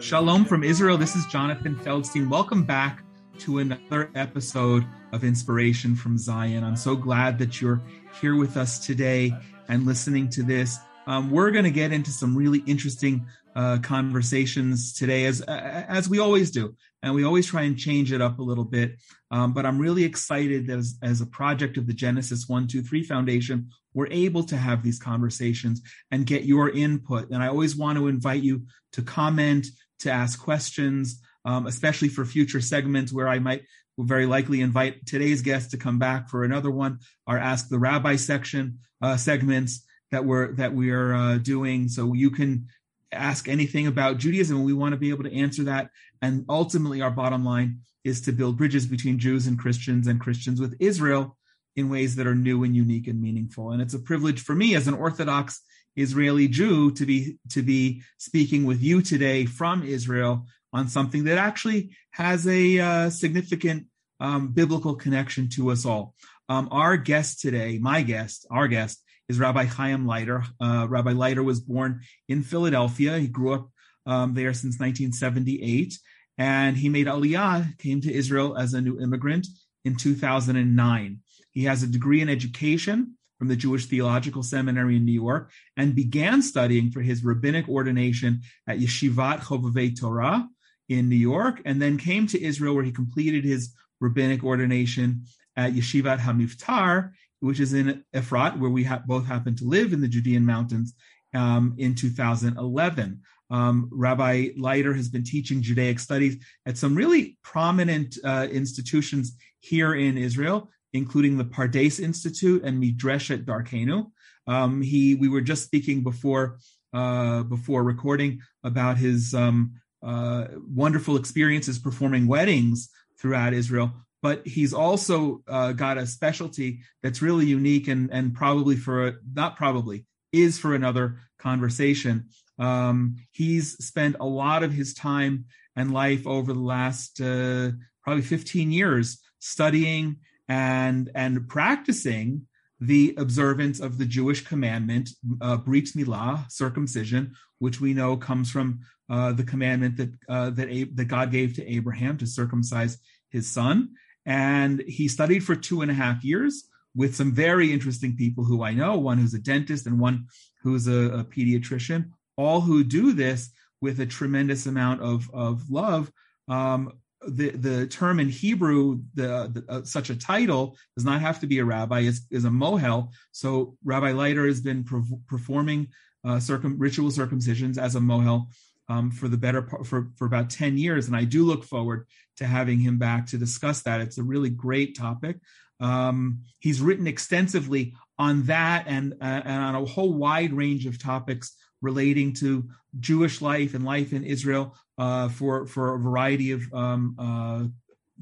Shalom from Israel. This is Jonathan Feldstein. Welcome back to another episode of Inspiration from Zion. I'm so glad that you're here with us today and listening to this. Um, we're going to get into some really interesting uh, conversations today, as as we always do, and we always try and change it up a little bit. Um, but I'm really excited that as, as a project of the Genesis One Two Three Foundation, we're able to have these conversations and get your input. And I always want to invite you to comment, to ask questions, um, especially for future segments where I might very likely invite today's guest to come back for another one, our Ask the Rabbi section uh, segments that we're that we are uh, doing. So you can ask anything about Judaism, and we want to be able to answer that. And ultimately, our bottom line is to build bridges between Jews and Christians and Christians with Israel in ways that are new and unique and meaningful. And it's a privilege for me as an Orthodox Israeli Jew to be to be speaking with you today from Israel on something that actually has a uh, significant um, biblical connection to us all. Um, our guest today, my guest, our guest, is Rabbi Hayim Leiter. Uh, Rabbi Leiter was born in Philadelphia. He grew up um, there since 1978, and he made Aliyah, came to Israel as a new immigrant in 2009. He has a degree in education from the Jewish Theological Seminary in New York and began studying for his rabbinic ordination at Yeshivat Chovevei Torah in New York, and then came to Israel where he completed his rabbinic ordination at Yeshivat Hamivtar which is in Efrat, where we ha- both happen to live in the Judean mountains, um, in 2011. Um, Rabbi Leiter has been teaching Judaic studies at some really prominent uh, institutions here in Israel, including the Pardes Institute and Midreshet Darkenu. Um, he, we were just speaking before uh, before recording about his um, uh, wonderful experiences performing weddings throughout Israel but he's also uh, got a specialty that's really unique and and probably for a, not probably is for another conversation. Um, he's spent a lot of his time and life over the last uh, probably 15 years studying and and practicing the observance of the Jewish commandment, uh, Brit Milah, circumcision, which we know comes from uh, the commandment that uh, that, A- that God gave to Abraham to circumcise his son. And he studied for two and a half years with some very interesting people who I know, one who's a dentist and one who's a, a pediatrician, all who do this with a tremendous amount of, of love. Um, the, the term in Hebrew, the, the uh, such a title does not have to be a rabbi, is, is a mohel. So Rabbi Leiter has been performing uh, circum, ritual circumcisions as a mohel um, for the better for, for about 10 years. And I do look forward to having him back to discuss that. It's a really great topic. Um, he's written extensively on that and, uh, and on a whole wide range of topics relating to Jewish life and life in Israel uh, for, for a variety of um, uh,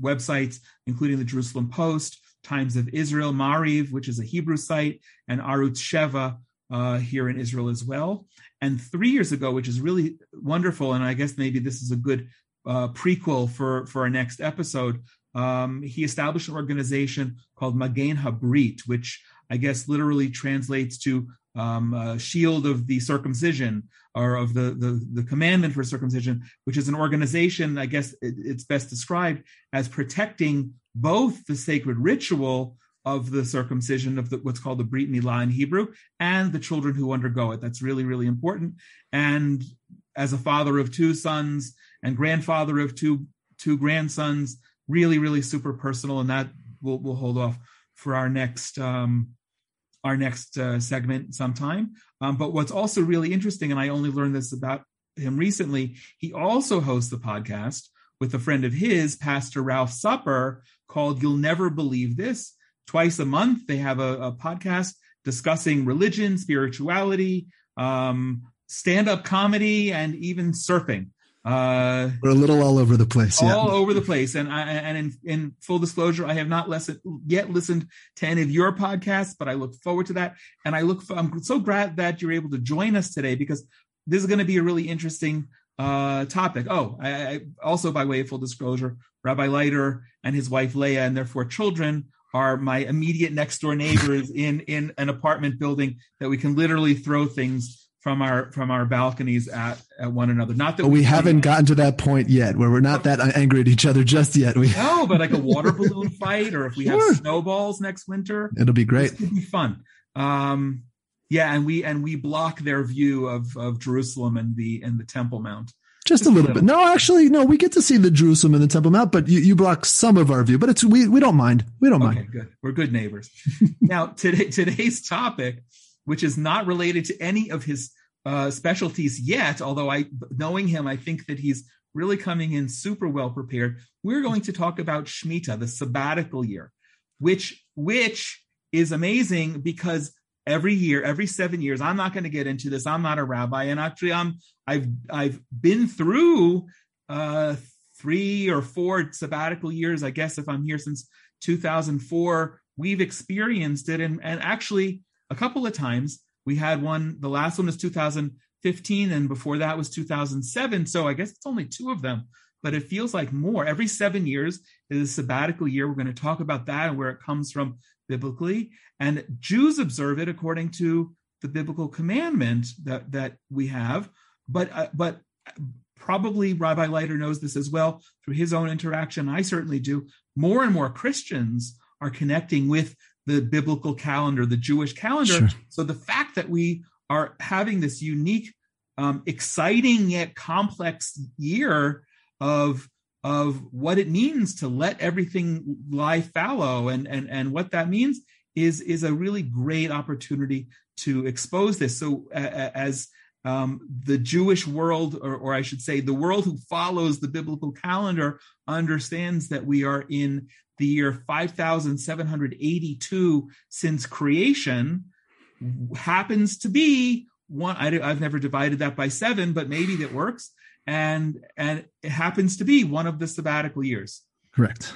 websites, including the Jerusalem Post, Times of Israel, Maariv, which is a Hebrew site, and Arutz Sheva uh, here in Israel as well. And three years ago, which is really wonderful, and I guess maybe this is a good uh, prequel for, for our next episode, um, he established an organization called Magen Habrit, which I guess literally translates to um, shield of the circumcision or of the, the, the commandment for circumcision, which is an organization, I guess it, it's best described as protecting both the sacred ritual of the circumcision of the, what's called the Brit Milah in Hebrew and the children who undergo it. That's really, really important. And as a father of two sons and grandfather of two two grandsons, really, really super personal. And that we'll, we'll hold off for our next um, our next uh, segment sometime. Um, but what's also really interesting, and I only learned this about him recently, he also hosts a podcast with a friend of his, Pastor Ralph Supper, called You'll Never Believe This twice a month. They have a, a podcast discussing religion, spirituality, um, stand up comedy, and even surfing. Uh, We're a little all over the place. All over the place. And I, and in, in full disclosure, I have not listened yet listened to any of your podcasts, but I look forward to that. And I look, for, I'm so glad that you're able to join us today because this is going to be a really interesting uh, topic. Oh, I, I, also by way of full disclosure, Rabbi Leiter and his wife Leah and their four children are my immediate next door neighbors in in an apartment building that we can literally throw things from our from our balconies at, at one another. Not that but we, we haven't gotten to that point yet where we're not that angry at each other just yet. We no, but like a water balloon fight, or if we sure. have snowballs next winter, it'll be great. It'll be fun. Um, yeah, and we and we block their view of of Jerusalem and the and the Temple Mount. Just, just a, little little, bit. No, actually, no. We get to see the Jerusalem and the Temple Mount, but you, you block some of our view. But it's we we don't mind. We don't okay, mind. Good. We're good neighbors. now, today today's topic, which is not related to any of his uh, specialties yet, although I, knowing him, I think that he's really coming in super well prepared. We're going to talk about Shemitah, the sabbatical year, which which is amazing because every year, every seven years, I'm not going to get into this. I'm not a rabbi, and actually, I'm I've I've been through uh, three or four sabbatical years. I guess if I'm here since 2004, we've experienced it, and and actually a couple of times we had one, the last one was 2015, and before that was 2007. So I guess it's only two of them, but it feels like more. Every seven years is a sabbatical year. We're going to talk about that and where it comes from biblically. And Jews observe it according to the biblical commandment that, that we have. But, uh, but probably Rabbi Leiter knows this as well through his own interaction. I certainly do. More and more Christians are connecting with the biblical calendar, the Jewish calendar. Sure. So the fact that we are having this unique, um, exciting yet complex year of of what it means to let everything lie fallow and and and what that means is is a really great opportunity to expose this. So uh, as um, the Jewish world, or, or I should say, the world who follows the biblical calendar, understands that we are in the year 5782 since creation. Happens to be one I, have never divided that by seven but maybe that works. And and it happens to be one of the sabbatical years correct.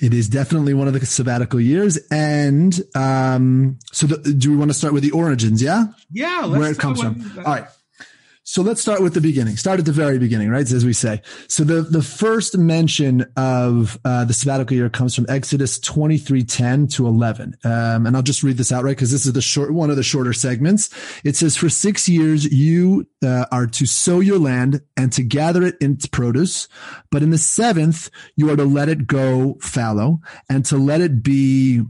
It is definitely one of the sabbatical years and um so the, do we want to start with the origins yeah? Yeah where it comes from. all right so let's start with the beginning. Start at the very beginning, right? As we say. So the, the first mention of uh, the sabbatical year comes from Exodus 23, 10 to 11. Um, and I'll just read this out, right? Because this is the short, one of the shorter segments. It says, for six years, you uh, are to sow your land and to gather it in its produce. But in the seventh, you are to let it go fallow and to let it be,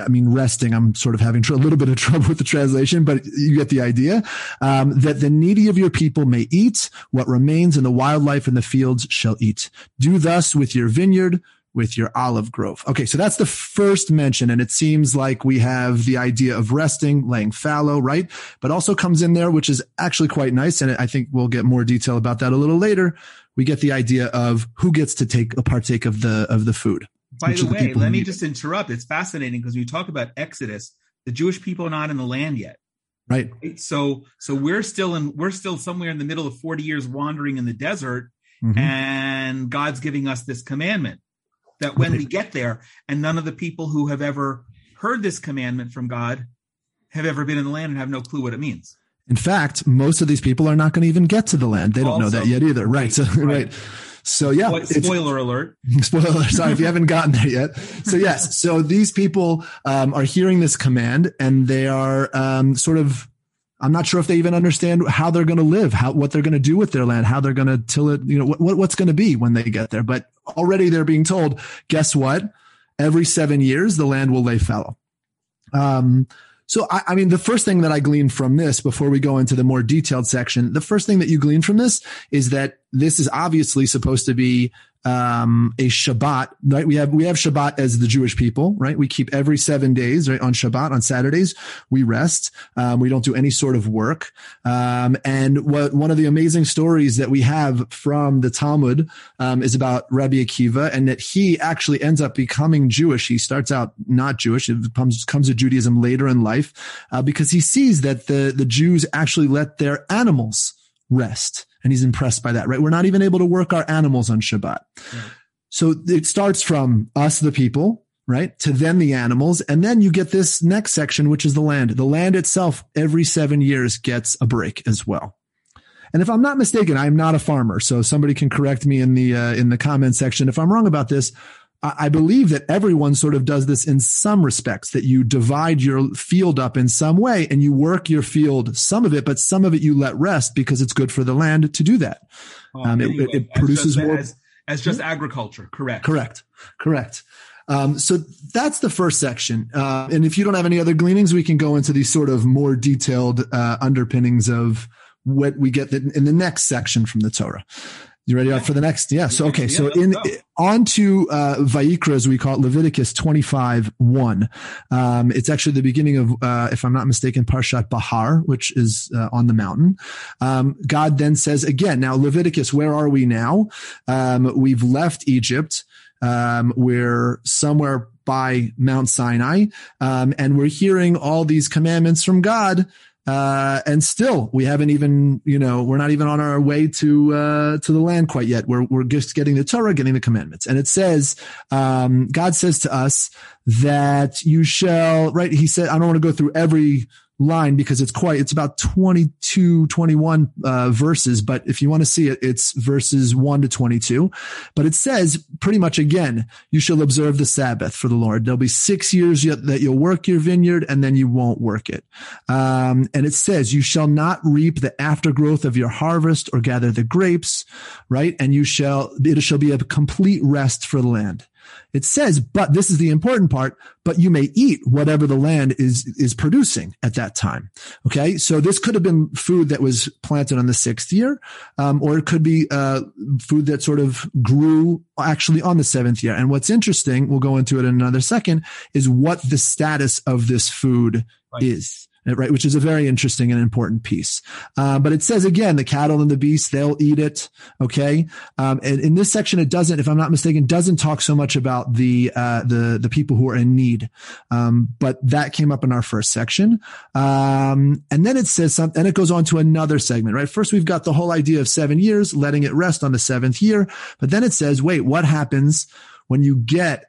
I mean, resting. I'm sort of having a little bit of trouble with the translation, but you get the idea, um, that the needy of your your people may eat, what remains in the wildlife in the fields shall eat. Do thus with your vineyard, with your olive grove. Okay, so that's the first mention, and it seems like we have the idea of resting, laying fallow, right? But also comes in there, which is actually quite nice, and I think we'll get more detail about that a little later. We get the idea of who gets to take a partake of the of the food. By the way, the let me just interrupt. It's fascinating because we talk about Exodus. The Jewish people are not in the land yet. Right. So so we're still in we're still somewhere in the middle of 40 years wandering in the desert mm-hmm. and God's giving us this commandment that when right. we get there and none of the people who have ever heard this commandment from God have ever been in the land and have no clue what it means. In fact, most of these people are not going to even get to the land. They don't also, know that yet either. Right. right. So right. So yeah, spoiler alert. Spoiler alert. Sorry if you haven't gotten there yet. So yes, so these people um, are hearing this command and they are um, sort of. I'm not sure if they even understand how they're going to live, how what they're going to do with their land, how they're going to till it, you know, what, what's going to be when they get there. But already they're being told, guess what? Every seven years, the land will lay fallow. Um, so, I, I, mean, the first thing that I glean from this before we go into the more detailed section, the first thing that you glean from this is that this is obviously supposed to be um, a Shabbat, right? We have, we have Shabbat as the Jewish people, right? We keep every seven days, right? On Shabbat, on Saturdays, we rest. Um, we don't do any sort of work. Um, and what, one of the amazing stories that we have from the Talmud, um, is about Rabbi Akiva and that he actually ends up becoming Jewish. He starts out not Jewish. It comes, comes to Judaism later in life, uh, because he sees that the, the Jews actually let their animals rest and he's impressed by that, right? We're not even able to work our animals on Shabbat. So it starts from us, the people, right? To then the animals. And then you get this next section, which is the land. The land itself every seven years gets a break as well. And if I'm not mistaken, I'm not a farmer. So somebody can correct me in the, uh, in the comment section. If I'm wrong about this, I believe that everyone sort of does this in some respects that you divide your field up in some way and you work your field, some of it, but some of it you let rest because it's good for the land to do that. Oh, um, anyway, it, it produces just, more as, as just agriculture. Correct. Correct. Correct. Um, so that's the first section. Uh, and if you don't have any other gleanings, we can go into these sort of more detailed uh, underpinnings of what we get in the next section from the Torah. You ready for the next? Yeah. So, okay. So in, on to, uh, Vayikra, as we call it, Leviticus 25, 1. Um, it's actually the beginning of, uh, if I'm not mistaken, Parshat Behar, which is, uh, on the mountain. Um, God then says again, now Leviticus, where are we now? Um, we've left Egypt. Um, we're somewhere by Mount Sinai. Um, and we're hearing all these commandments from God uh, and still, we haven't even, you know, we're not even on our way to, uh, to the land quite yet. We're, we're just getting the Torah, getting the commandments. And it says, um, God says to us that you shall, right? He said, I don't want to go through every line because it's quite, it's about 22, 21, uh, verses. But if you want to see it, it's verses one to 22. But it says pretty much again, you shall observe the Sabbath for the Lord. There'll be six years yet that you'll work your vineyard and then you won't work it. Um, and it says you shall not reap the aftergrowth of your harvest or gather the grapes, right? And you shall, it shall be a complete rest for the land. It says, but this is the important part, but you may eat whatever the land is, is producing at that time. Okay. So this could have been food that was planted on the sixth year, um, or it could be, uh, food that sort of grew actually on the seventh year. And what's interesting, we'll go into it in another second, is what the status of this food right. is right? Which is a very interesting and important piece. Uh, but it says again, the cattle and the beasts, they'll eat it. Okay. Um, and in this section, it doesn't, if I'm not mistaken, doesn't talk so much about the, uh, the, the people who are in need. Um, but that came up in our first section. Um, and then it says something, and it goes on to another segment, right? First, we've got the whole idea of seven years, letting it rest on the seventh year. But then it says, wait, what happens when you get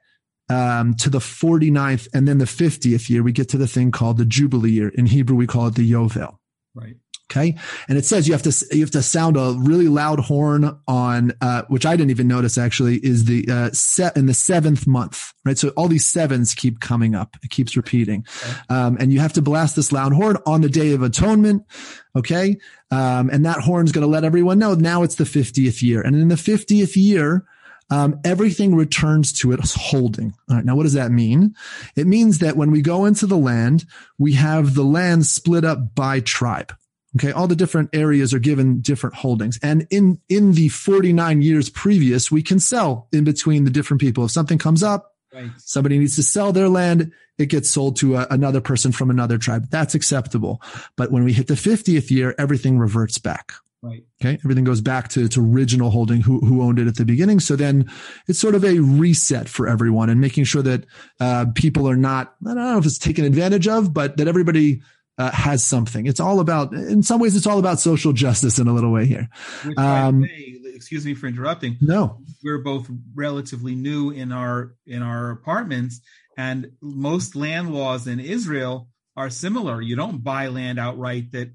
um, to the 49th and then the 50th year, we get to the thing called the Jubilee year. In Hebrew, we call it the Yovel. Right. Okay. And it says you have to, you have to sound a really loud horn on, uh, which I didn't even notice actually is the, uh, set in the seventh month, right? So all these sevens keep coming up. It keeps repeating. Okay. Um, and you have to blast this loud horn on the day of atonement. Okay. Um, and that horn's going to let everyone know now it's the 50th year. And in the 50th year, um, everything returns to its holding. All right. Now, what does that mean? It means that when we go into the land, we have the land split up by tribe. Okay. All the different areas are given different holdings. And in, in the 49 years previous, we can sell in between the different people. If something comes up, right. somebody needs to sell their land, it gets sold to a, another person from another tribe. That's acceptable. But when we hit the 50th year, everything reverts back. Right. Okay. Everything goes back to its original holding, who, who owned it at the beginning. So then it's sort of a reset for everyone and making sure that, uh, people are not, I don't know if it's taken advantage of, but that everybody, uh, has something. It's all about, in some ways, it's all about social justice in a little way here. Um, say, excuse me for interrupting. No, we're both relatively new in our, in our apartments and most land laws in Israel are similar. You don't buy land outright that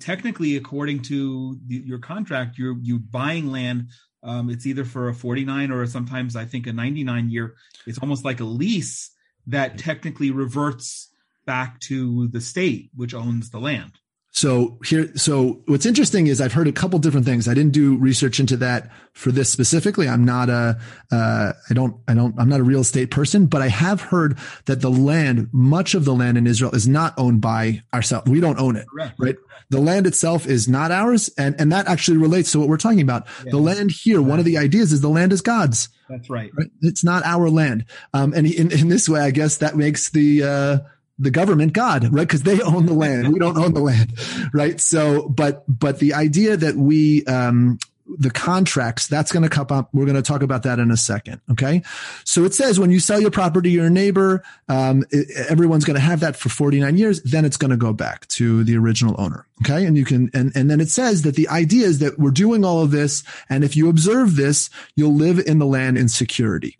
technically, according to the, your contract, you're you buying land. Um, it's either for a 49 or sometimes I think a 99 year. It's almost like a lease that technically reverts back to the state which owns the land. So here, so what's interesting is I've heard a couple different things. I didn't do research into that for this specifically. I'm not a, uh, I don't, I don't, I'm not a real estate person, but I have heard that the land, much of the land in Israel is not owned by ourselves. We don't own it, Correct. right? The land itself is not ours. And, and that actually relates to what we're talking about. Yeah. The land here, one of the ideas is the land is God's. That's right. right? It's not our land. Um, and in, in this way, I guess that makes the, uh, the government God, right? Because they own the land. We don't own the land, right? So, but, but the idea that we, um, the contracts, that's going to come up. We're going to talk about that in a second. Okay. So it says when you sell your property to your neighbor, um, it, everyone's going to have that for 49 years. Then it's going to go back to the original owner. Okay. And you can, and, and then it says that the idea is that we're doing all of this. And if you observe this, you'll live in the land in security.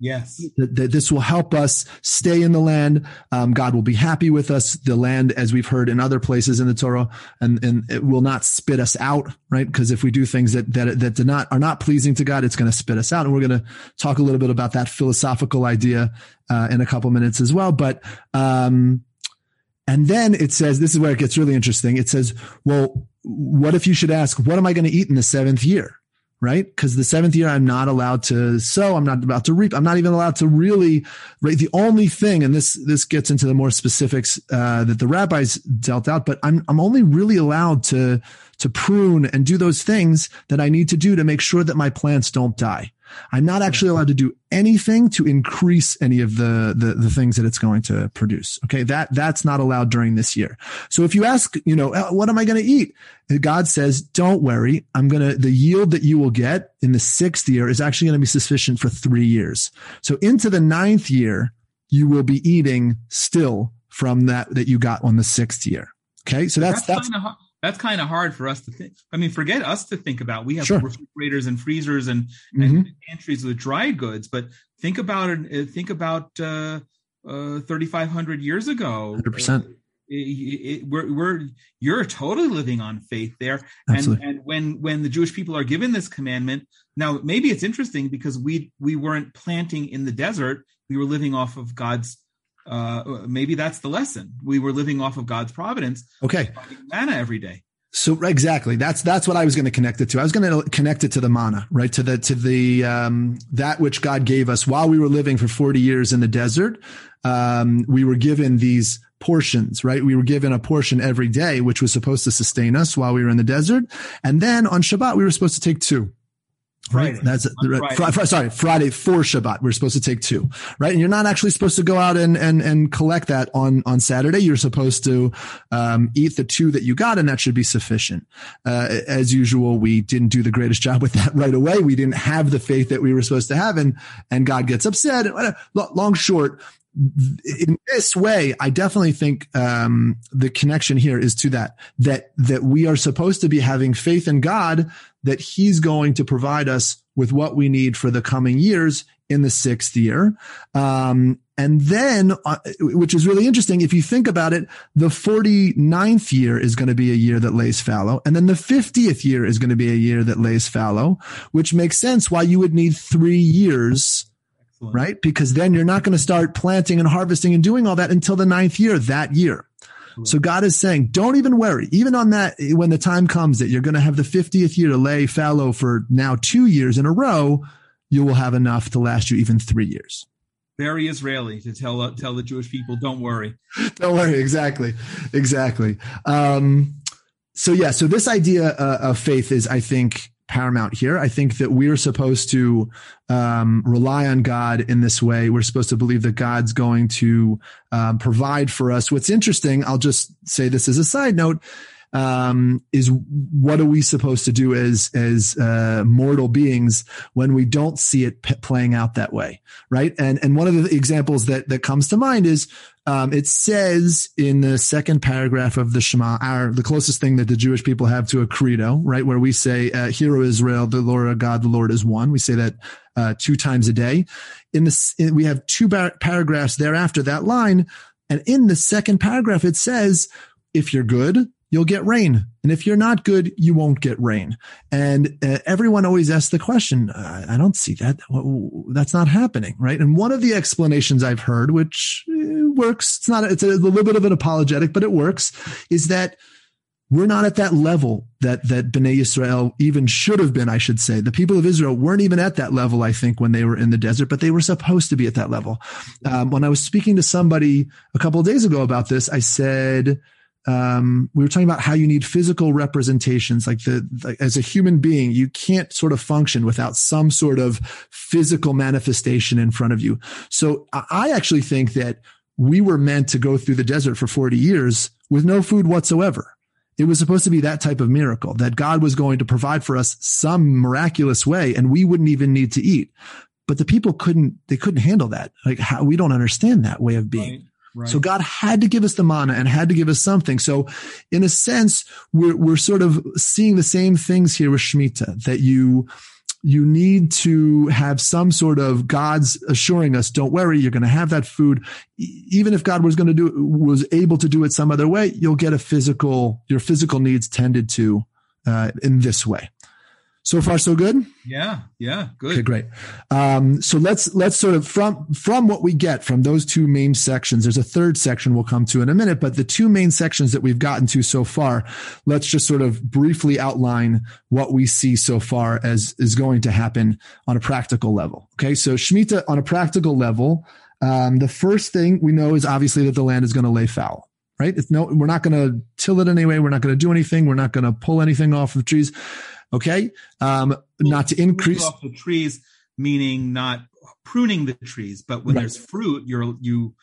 Yes. That, this will help us stay in the land. Um, God will be happy with us. The land, as we've heard in other places in the Torah, and, and it will not spit us out, right? Because if we do things that, that, that do not, are not pleasing to God, it's going to spit us out. And we're going to talk a little bit about that philosophical idea, uh, in a couple minutes as well. But, um, and then it says, this is where it gets really interesting. It says, well, what if you should ask, what am I going to eat in the seventh year? Right? Because the seventh year, I'm not allowed to sow. I'm not about to reap. I'm not even allowed to really, right? The only thing, and this, this gets into the more specifics, uh, that the rabbis dealt out, but I'm, I'm only really allowed to, to prune and do those things that I need to do to make sure that my plants don't die. I'm not actually allowed to do anything to increase any of the, the, the things that it's going to produce. Okay. That, that's not allowed during this year. So if you ask, you know, uh, what am I going to eat? God says, don't worry. I'm going to, the yield that you will get in the sixth year is actually going to be sufficient for three years. So into the ninth year, you will be eating still from that, that you got on the sixth year. Okay. So that's, that's, that's that's kind of hard for us to think. I mean, forget us to think about. We have sure. refrigerators and freezers and, mm-hmm. and pantries with dried goods, but think about it. Uh, think about uh, uh, 3,500 years ago. 100%. It, it, we're, we're you're totally living on faith there and and when when the jewish people are given this commandment now maybe it's interesting because we we weren't planting in the desert we were living off of god's uh, maybe that's the lesson. We were living off of God's providence. Okay. Manna every day. So exactly, that's that's what I was going to connect it to. I was going to connect it to the manna, right? To the to the um, that which God gave us while we were living for forty years in the desert. Um, we were given these portions, right? We were given a portion every day, which was supposed to sustain us while we were in the desert, and then on Shabbat we were supposed to take two. Right. Friday. That's Friday. Fr- fr- sorry, Friday for Shabbat. We're supposed to take two, right? And you're not actually supposed to go out and, and, and collect that on, on Saturday. You're supposed to, um, eat the two that you got and that should be sufficient. Uh, as usual, we didn't do the greatest job with that right away. We didn't have the faith that we were supposed to have and, and God gets upset. Long short, in this way, I definitely think um, the connection here is to that that that we are supposed to be having faith in God that He's going to provide us with what we need for the coming years in the sixth year. Um, and then, uh, which is really interesting, if you think about it, the 49th year is going to be a year that lays fallow. And then the 50th year is going to be a year that lays fallow, which makes sense why you would need three years right? Because then you're not going to start planting and harvesting and doing all that until the ninth year that year. So God is saying, don't even worry. Even on that, when the time comes that you're going to have the 50th year to lay fallow for now two years in a row, you will have enough to last you even three years. Very Israeli to tell uh, tell the Jewish people, don't worry. don't worry. Exactly. Exactly. Um, so yeah, so this idea uh, of faith is, I think, paramount here. I think that we're supposed to um, rely on God in this way. We're supposed to believe that God's going to um, provide for us. What's interesting, I'll just say this as a side note, um, is what are we supposed to do as as uh, mortal beings when we don't see it p- playing out that way, right? And and one of the examples that that comes to mind is um, it says in the second paragraph of the Shema, our the closest thing that the Jewish people have to a credo, right, where we say, uh, "Hear, O Israel, the Lord our God, the Lord is one." We say that uh, two times a day. In this, we have two bar- paragraphs thereafter that line, and in the second paragraph it says, "If you're good, you'll get rain. And if you're not good, you won't get rain. And uh, everyone always asks the question, I don't see that. That's not happening. Right. And one of the explanations I've heard, which uh, works, it's not, it's a little bit of an apologetic, but it works is that we're not at that level that, that Bnei Israel even should have been, I should say. The people of Israel weren't even at that level, I think, when they were in the desert, but they were supposed to be at that level. Um, when I was speaking to somebody a couple of days ago about this, I said, um, we were talking about how you need physical representations like the as a human being you can't sort of function without some sort of physical manifestation in front of you. So i actually think that we were meant to go through the desert for 40 years with no food whatsoever. It was supposed to be that type of miracle that god was going to provide for us some miraculous way and we wouldn't even need to eat. But the people couldn't they couldn't handle that. Like how we don't understand that way of being. Right. So God had to give us the manna and had to give us something. So in a sense, we're, we're sort of seeing the same things here with Shemitah that you, you need to have some sort of God's assuring us, don't worry, you're going to have that food. Even if God was going to do, was able to do it some other way, you'll get a physical, your physical needs tended to, uh, in this way. So far, so good. Yeah, yeah, good. Okay, great. Um, so let's let's sort of from from what we get from those two main sections. There's a third section we'll come to in a minute, but the two main sections that we've gotten to so far, let's just sort of briefly outline what we see so far as is going to happen on a practical level. Okay, so Shemitah on a practical level, um, the first thing we know is obviously that the land is going to lay fallow right? It's no, we're not going to till it anyway. We're not going to do anything. We're not going to pull anything off of the trees. Okay. Um, not to increase off the trees, meaning not pruning the trees, but when right. there's fruit, you're, you,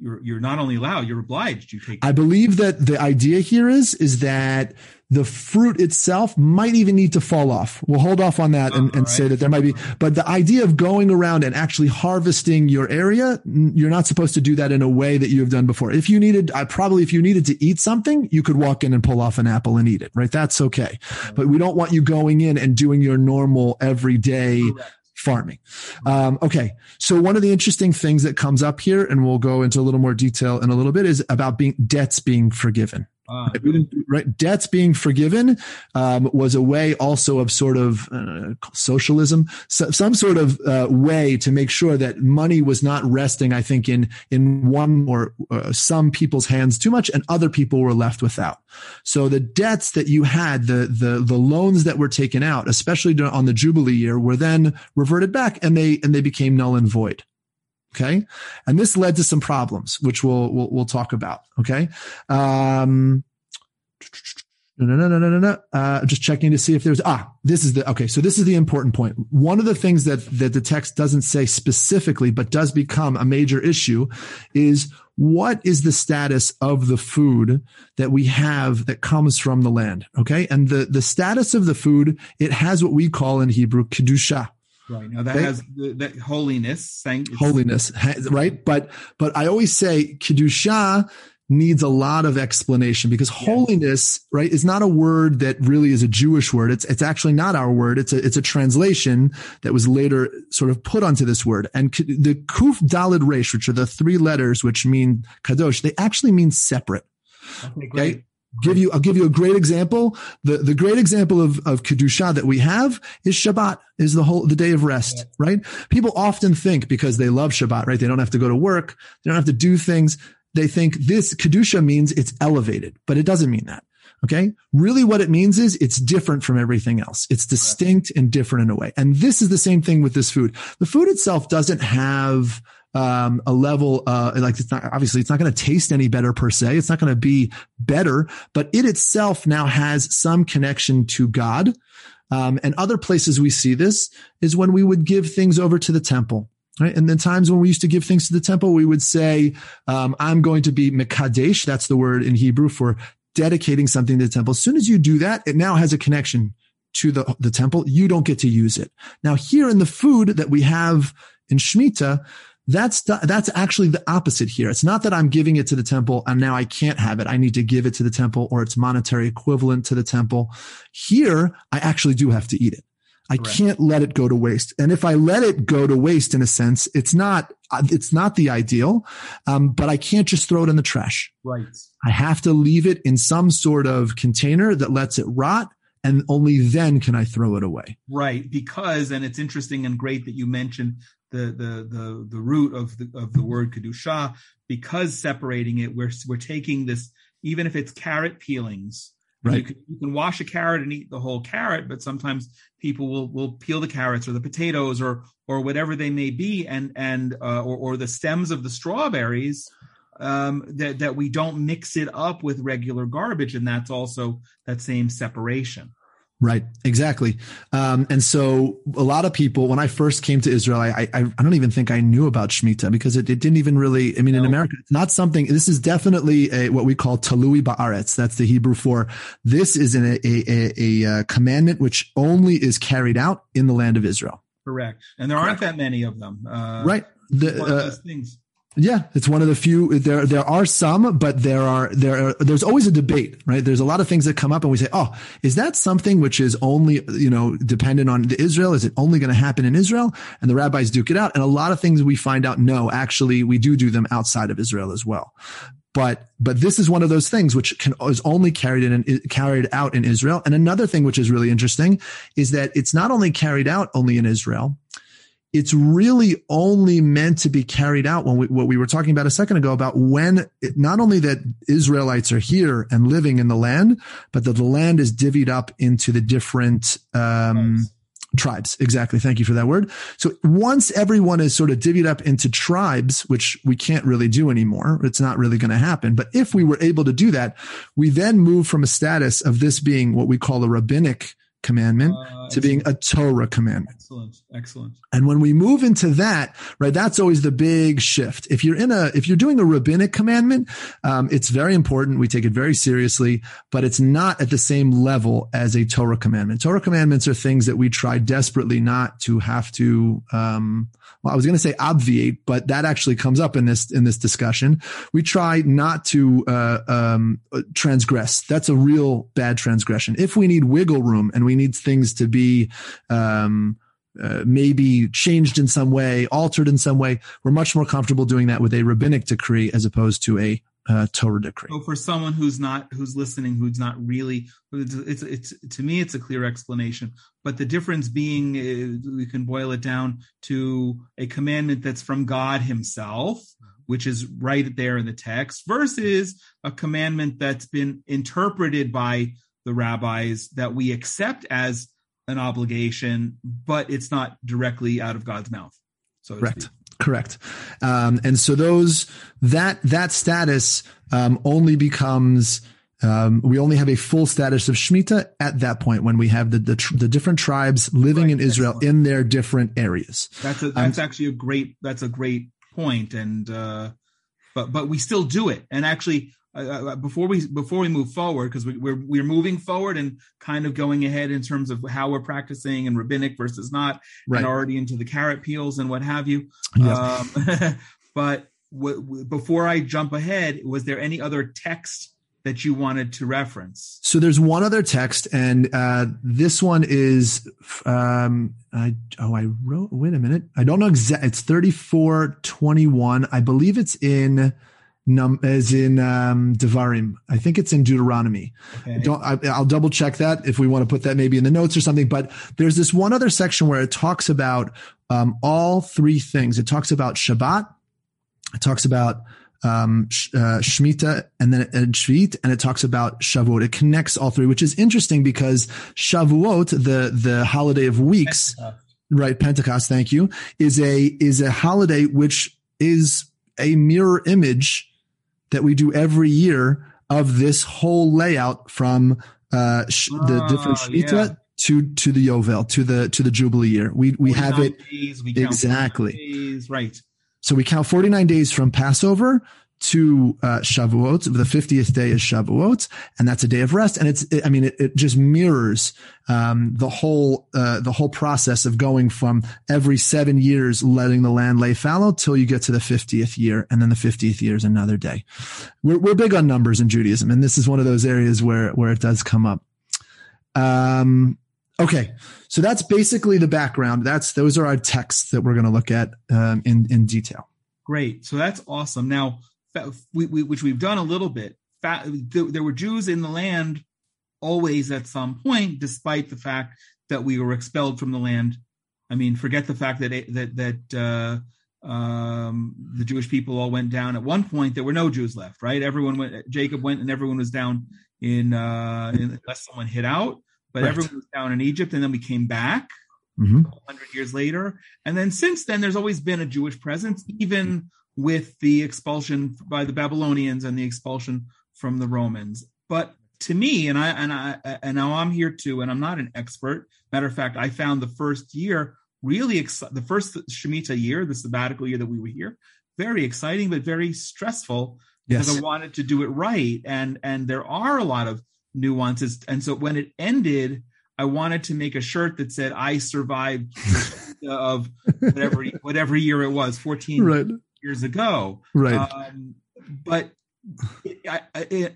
you're, you're not only allowed, you're obliged. You take. I believe that the idea here is, is that the fruit itself might even need to fall off. We'll hold off on that and, and right. say that there might be, but the idea of going around and actually harvesting your area, you're not supposed to do that in a way that you have done before. If you needed, I probably, if you needed to eat something, you could walk in and pull off an apple and eat it, right? That's okay. But we don't want you going in and doing your normal everyday Correct farming. Um, okay. So one of the interesting things that comes up here, and we'll go into a little more detail in a little bit, is about being debts being forgiven. Uh, right, debts being forgiven um, was a way also of sort of uh, socialism, so, some sort of uh, way to make sure that money was not resting. I think in in one or uh, some people's hands too much, and other people were left without. So the debts that you had, the the the loans that were taken out, especially on the jubilee year, were then reverted back, and they and they became null and void. Okay. And this led to some problems, which we'll, we'll, we'll talk about. Okay. Um, no, no, no, no, no, no. Uh, just checking to see if there's, ah, this is the, okay. So this is the important point. One of the things that, that the text doesn't say specifically, but does become a major issue is what is the status of the food that we have that comes from the land? Okay. And the, the status of the food, it has what we call in Hebrew, kedusha. Right now, that has that holiness, saying holiness, right? But but I always say kedusha needs a lot of explanation because yes. holiness, right, is not a word that really is a Jewish word. It's it's actually not our word. It's a it's a translation that was later sort of put onto this word. And the kuf dalid resh, which are the three letters which mean kadosh, they actually mean separate. Okay, okay? Give you, I'll give you a great example. The, the great example of, of Kedusha that we have is Shabbat, is the whole, the day of rest, right? People often think because they love Shabbat, right? They don't have to go to work. They don't have to do things. They think this Kedusha means it's elevated, but it doesn't mean that. Okay. Really what it means is it's different from everything else. It's distinct and different in a way. And this is the same thing with this food. The food itself doesn't have um, a level, uh, like it's not, obviously it's not going to taste any better per se. It's not going to be better, but it itself now has some connection to God. Um, and other places we see this is when we would give things over to the temple. Right. And then times when we used to give things to the temple, we would say, um, I'm going to be mekadesh. That's the word in Hebrew for dedicating something to the temple. As soon as you do that, it now has a connection to the, the temple. You don't get to use it. Now here in the food that we have in Shemitah, that's, that's actually the opposite here. It's not that I'm giving it to the temple and now I can't have it. I need to give it to the temple or its monetary equivalent to the temple. Here, I actually do have to eat it. I Correct. can't let it go to waste. And if I let it go to waste in a sense, it's not, it's not the ideal. Um, but I can't just throw it in the trash. Right. I have to leave it in some sort of container that lets it rot. And only then can I throw it away. Right. Because, and it's interesting and great that you mentioned the the the the root of the of the word kedusha because separating it we're we're taking this even if it's carrot peelings right. you can, you can wash a carrot and eat the whole carrot but sometimes people will will peel the carrots or the potatoes or or whatever they may be and and uh, or or the stems of the strawberries um, that that we don't mix it up with regular garbage and that's also that same separation Right, exactly. Um, and so a lot of people, when I first came to Israel, I, I, I don't even think I knew about Shemitah because it, it didn't even really, I mean, no. in America, it's not something, this is definitely a, what we call talui ba'aretz. That's the Hebrew for this is an, a, a, a, a commandment which only is carried out in the land of Israel. Correct. And there aren't that many of them. Uh, right. The, uh, things Yeah, it's one of the few. There, there are some, but there are there. Are, there's always a debate, right? There's a lot of things that come up, and we say, "Oh, is that something which is only you know dependent on Israel? Is it only going to happen in Israel?" And the rabbis duke it out, and a lot of things we find out, no, actually, we do do them outside of Israel as well. But but this is one of those things which can is only carried in carried out in Israel. And another thing which is really interesting is that it's not only carried out only in Israel it's really only meant to be carried out when we, what we were talking about a second ago about when it, not only that Israelites are here and living in the land, but that the land is divvied up into the different, um, tribes. Exactly. Thank you for that word. So once everyone is sort of divvied up into tribes, which we can't really do anymore, it's not really going to happen. But if we were able to do that, we then move from a status of this being what we call a rabbinic commandment uh, to being a Torah commandment. Excellent. Excellent. And when we move into that, right, that's always the big shift. If you're in a, if you're doing a rabbinic commandment, um, it's very important. We take it very seriously, but it's not at the same level as a Torah commandment. Torah commandments are things that we try desperately not to have to, um, well, I was going to say obviate, but that actually comes up in this in this discussion. We try not to uh, um, transgress. That's a real bad transgression. If we need wiggle room and we need things to be um, uh, maybe changed in some way, altered in some way, we're much more comfortable doing that with a rabbinic decree as opposed to a uh, Torah decree. So for someone who's not who's listening, who's not really, it's, it's, it's to me it's a clear explanation. But the difference being, uh, we can boil it down to a commandment that's from God Himself, which is right there in the text, versus a commandment that's been interpreted by the rabbis that we accept as an obligation, but it's not directly out of God's mouth. So correct. Correct. Um, and so those that that status um, only becomes um, we only have a full status of Shemitah at that point when we have the the, the different tribes living right, in Israel excellent. in their different areas. That's a, that's um, actually a great that's a great point, and uh, but but we still do it. And actually, uh, before we before we move forward because we, we're we're moving forward and kind of going ahead in terms of how we're practicing and rabbinic versus not right. and already into the carrot peels and what have you. Um, but w- w- before i jump ahead was there any other text that you wanted to reference? So there's one other text and uh, this one is um, I, oh i wrote wait a minute. I don't know exactly it's 3421 i believe it's in num as in um Devarim. I think it's in Deuteronomy. Okay. Don't I, will double check that if we want to put that maybe in the notes or something. But there's this one other section where it talks about um, all three things. It talks about Shabbat. It talks about um, uh, Shemitah and then and Shvit, and it talks about Shavuot. It connects all three, which is interesting because Shavuot, the the holiday of weeks, Pentecost. right? Pentecost. Thank you. Is a is a holiday which is a mirror image that we do every year of this whole layout from uh, sh- the ah, different Shemitah yeah. to to the Yovel to the to the Jubilee year. We we have it days, we exactly days, right. So we count 49 days from Passover to uh, Shavuot. The 50th day is Shavuot, and that's a day of rest. And it's, it, I mean, it, it, just mirrors um, the whole uh, the whole process of going from every seven years letting the land lay fallow till you get to the 50th year, and then the 50th year is another day. We're we're big on numbers in Judaism, and this is one of those areas where where it does come up. Um, okay, so that's basically the background. That's those are our texts that we're going to look at um, in in detail. Great. So that's awesome. Now, we, we, which we've done a little bit. There were Jews in the land always at some point, despite the fact that we were expelled from the land. I mean, forget the fact that that that uh, um, the Jewish people all went down. At one point, there were no Jews left. Right? Everyone went. Jacob went, and everyone was down in, uh, in unless someone hit out. But right. everyone was down in Egypt, and then we came back. Mm-hmm. 100 years later. And then since then, there's always been a Jewish presence, even with the expulsion by the Babylonians and the expulsion from the Romans. But to me, and I and I and now I'm here too, and I'm not an expert. Matter of fact, I found the first year really ex- the first Shemitah year, the sabbatical year that we were here, very exciting but very stressful because yes. I wanted to do it right, and and there are a lot of nuances. And so when it ended, I wanted to make a shirt that said "I survived" of whatever whatever year it was, fourteen. Right years ago. Right. Um, but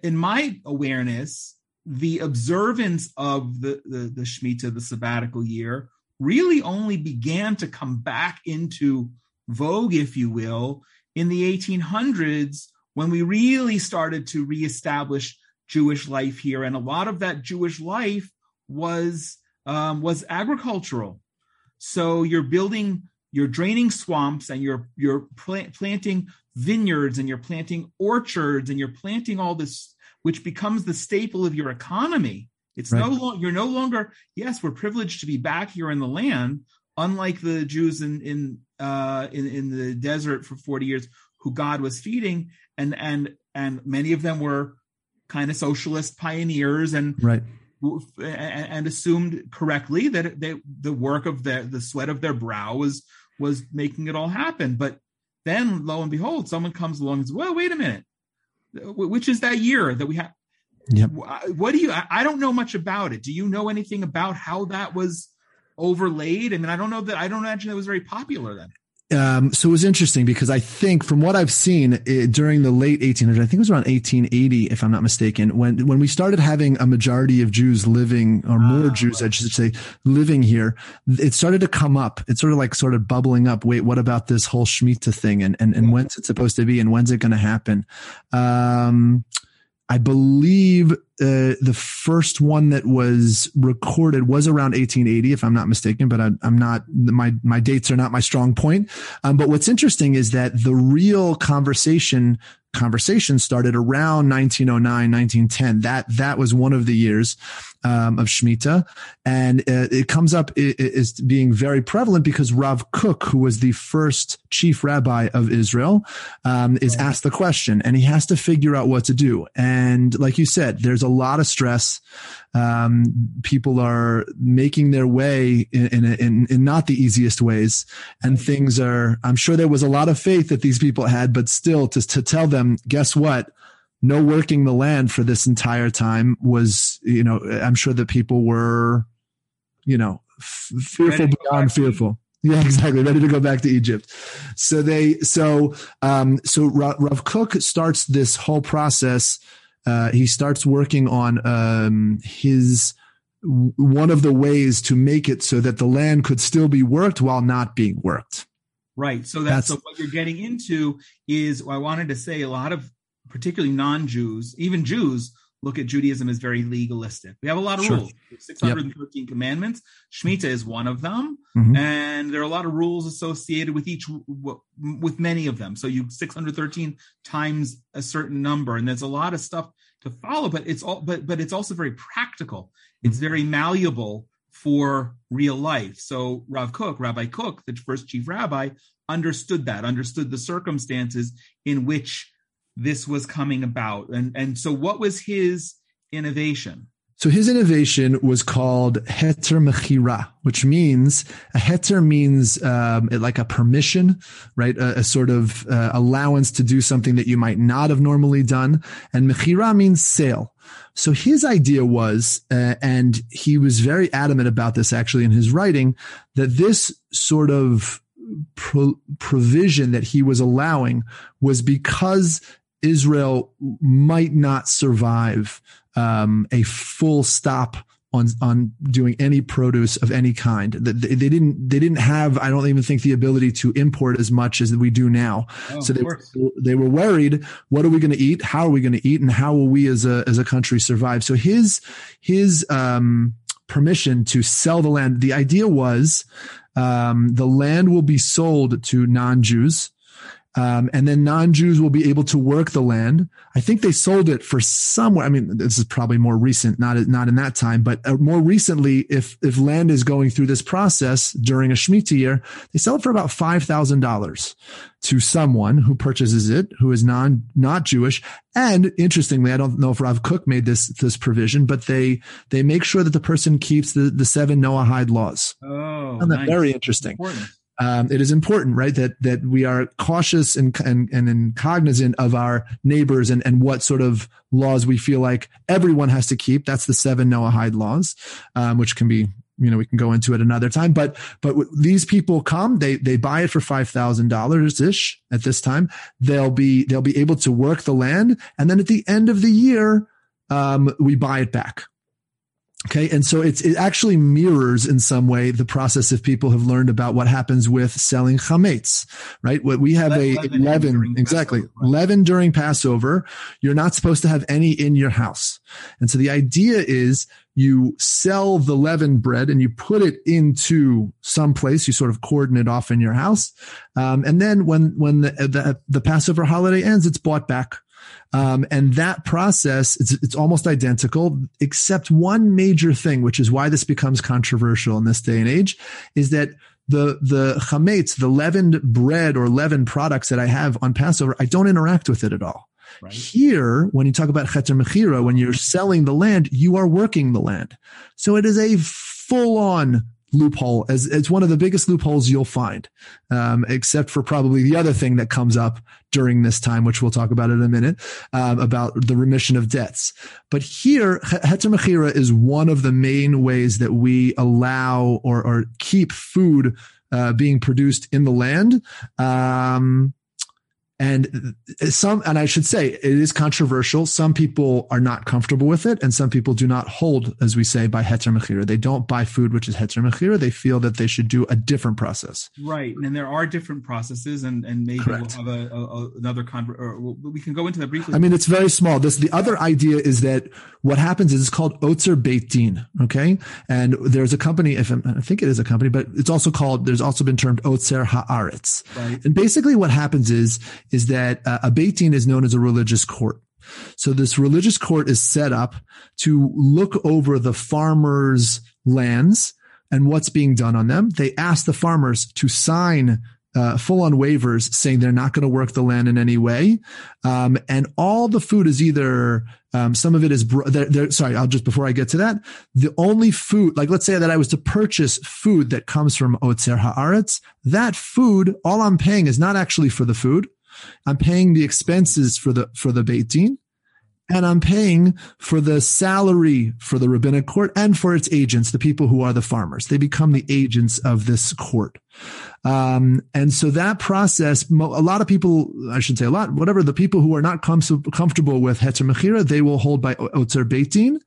in my awareness, the observance of the, the, the Shemitah, the sabbatical year, really only began to come back into vogue, if you will, in the 1800s when we really started to reestablish Jewish life here. And a lot of that Jewish life was um, was agricultural. So you're building, you're draining swamps, and you're you're plant, planting vineyards, and you're planting orchards, and you're planting all this, which becomes the staple of your economy. It's right. no longer you're no longer yes, we're privileged to be back here in the land, unlike the Jews in in uh, in, in the desert for 40 years who God was feeding, and and and many of them were kind of socialist pioneers and right and assumed correctly that they, the work of the the sweat of their brow was was making it all happen. But then, lo and behold, someone comes along and says, "Well, wait a minute, uh, which is that year that we have?" Yep. What do you? I don't know much about it. Do you know anything about how that was overlaid? I mean, I don't know that. I don't imagine it was very popular then um, so it was interesting because I think from what I've seen it, during the late 1800s, I think it was around 1880, if I'm not mistaken, when when we started having a majority of Jews living, or more ah, Jews, I should say, living here, it started to come up. It's sort of like sort of bubbling up. Wait, what about this whole Shemitah thing, and and and when's it supposed to be, and when's it going to happen? Um, I believe uh, the first one that was recorded was around 1880, if I'm not mistaken, but I, am not, my, my dates are not my strong point. Um, but what's interesting is that the real conversation conversation started around 1909, 1910. That, that was one of the years um, of Shemitah. And uh, it comes up as being very prevalent because Rav Kook, who was the first chief rabbi of Israel, um, is asked the question and he has to figure out what to do. And like you said, there's a lot of stress. Um, people are making their way in, in, in, in not the easiest ways. And things are, I'm sure there was a lot of faith that these people had, but still to, to tell them, guess what? No working the land for this entire time was, you know, I'm sure that people were, you know, f- fearful beyond fearful. Yeah, exactly. Ready to go back to Egypt. So they, so, um, so Rav Kook starts this whole process. Uh, he starts working on, um, his, one of the ways to make it so that the land could still be worked while not being worked. Right. So that's, that's so what you're getting into is I wanted to say a lot of particularly non-Jews, even Jews, look at Judaism as very legalistic. We have a lot of sure. rules, 613 yep. commandments. Shemitah is one of them, mm-hmm. and there are a lot of rules associated with each, with many of them. So you 613 times a certain number, and there's a lot of stuff to follow. But it's all, but but it's also very practical. It's very malleable for real life. So Rav Kook, Rabbi Kook, the first chief rabbi, understood that, understood the circumstances in which this was coming about. And, and so what was his innovation? So his innovation was called heter mechira, which means a heter means um, like a permission, right? A, a sort of uh, allowance to do something that you might not have normally done. And mechira means sale. So his idea was, uh, and he was very adamant about this actually in his writing, that this sort of pro- provision that he was allowing was because Israel might not survive um, a full stop on on doing any produce of any kind. They, they, didn't they didn't have I don't even think the ability to import as much as we do now. Oh, so they they were worried. What are we going to eat? How are we going to eat? And how will we as a as a country survive? So his his um, permission to sell the land. The idea was um, the land will be sold to non Jews um, and then non-Jews will be able to work the land. I think they sold it for somewhere. I mean, this is probably more recent, not not in that time, but uh, more recently, if if land is going through this process during a Shemitah year, they sell it for about five thousand dollars to someone who purchases it who is non not Jewish. And interestingly, I don't know if Rav Kook made this this provision, but they they make sure that the person keeps the the seven Noahide laws. Oh, nice. very interesting. Important um, it is important, right, that that we are cautious and and and cognizant of our neighbors and and what sort of laws we feel like everyone has to keep. That's the seven Noahide laws, um, which can be you know, we can go into it another time, but, but these people come, they, they buy it for $5,000 ish at this time. They'll be, they'll be able to work the land. And then at the end of the year, um, we buy it back. Okay. And so it's, it actually mirrors in some way the process if people have learned about what happens with selling chametz, right? What we have a leaven, exactly. Passover, right? Leaven during Passover. You're not supposed to have any in your house. And so the idea is you sell the leavened bread and you put it into some place. You sort of cordon it off in your house. Um, and then when, when the, the, the Passover holiday ends, it's bought back um, and that process, it's, it's almost identical, except one major thing, which is why this becomes controversial in this day and age, is that the the chametz, the leavened bread or leavened products that I have on Passover, I don't interact with it at all. Right. Here, when you talk about heter mechira, when you're selling the land, you are working the land. So it is a full on loophole as it's one of the biggest loopholes you'll find um, except for probably the other thing that comes up during this time which we'll talk about in a minute um, about the remission of debts. But here heter mechira is one of the main ways that we allow or, or keep food uh, being produced in the land. Um, and some, and I should say it is controversial. Some people are not comfortable with it and some people do not hold, as we say, by heter mechira. They don't buy food, which is heter mechira. They feel that they should do a different process. Right. And there are different processes and, and maybe Correct. we'll have a, a another con or we can go into that briefly. I mean, it's very small. This, the other idea is that what happens is it's called Otzer Beit Din. Okay. And there's a company, if I'm, i think it is a company, but it's also called, there's also been termed Otzer Haaretz. Right. And basically what happens is, is that uh, a Beit Din is known as a religious court. So this religious court is set up to look over the farmers' lands and what's being done on them. They ask the farmers to sign uh, full on waivers saying they're not going to work the land in any way. Um, and all the food is either, um, some of it is, they're, they're, sorry, I'll just, before I get to that, the only food, like let's say that I was to purchase food that comes from Otzer Haaretz, that food, all I'm paying is not actually for the food. I'm paying the expenses for the, for the Beit Din and I'm paying for the salary for the rabbinic court and for its agents, the people who are the farmers. They become the agents of this court. Um, and so that process, a lot of people, I should say a lot, whatever, the people who are not com- comfortable with Heter Mechira, they will hold by Otzer Beit Din.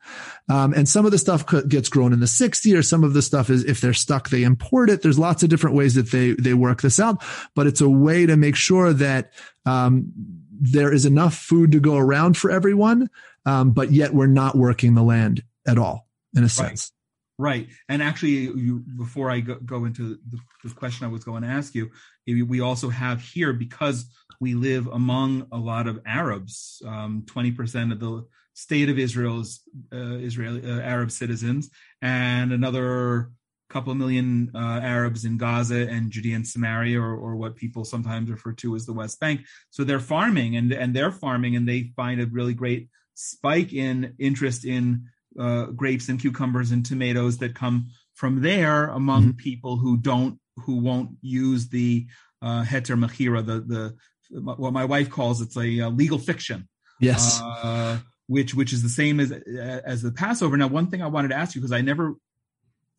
Um, and some of the stuff gets grown in the 60 or some of the stuff is, if they're stuck, they import it. There's lots of different ways that they, they work this out, but it's a way to make sure that, um, there is enough food to go around for everyone, um, but yet we're not working the land at all in a sense. Right. And actually, you, before I go, go into the, the, question I was going to ask you, we also have here, because we live among a lot of Arabs, um, 20% of the state of Israel's uh, Israeli uh, Arab citizens, and another couple of million uh, Arabs in Gaza and Judea and Samaria, or, or, what people sometimes refer to as the West Bank. So they're farming and, and they're farming and they find a really great spike in interest in uh, grapes and cucumbers and tomatoes that come from there among mm-hmm. people who don't, who won't use the uh, heter the, the, what my wife calls it's a, a legal fiction. Yes. Uh, which, which is the same as, as the Passover. Now, one thing I wanted to ask you, because I never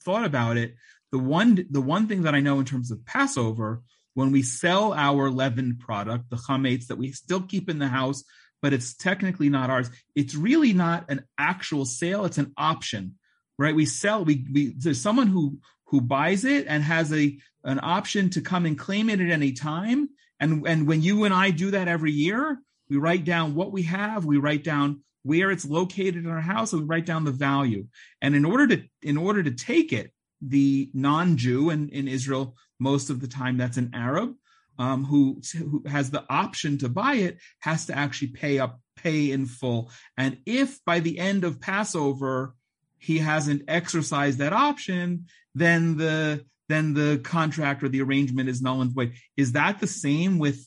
thought about it, the one the one thing that I know in terms of Passover, when we sell our leavened product, the chametz that we still keep in the house, but it's technically not ours. It's really not an actual sale; it's an option, right? We sell. We we there's someone who who buys it and has a an option to come and claim it at any time. And and when you and I do that every year, we write down what we have. We write down where it's located in our house, and we write down the value. And in order to in order to take it, the non-Jew and in Israel, most of the time that's an Arab um, who who has the option to buy it, has to actually pay up, pay in full. And if by the end of Passover he hasn't exercised that option, then the then the contract or the arrangement is null and void. Is that the same with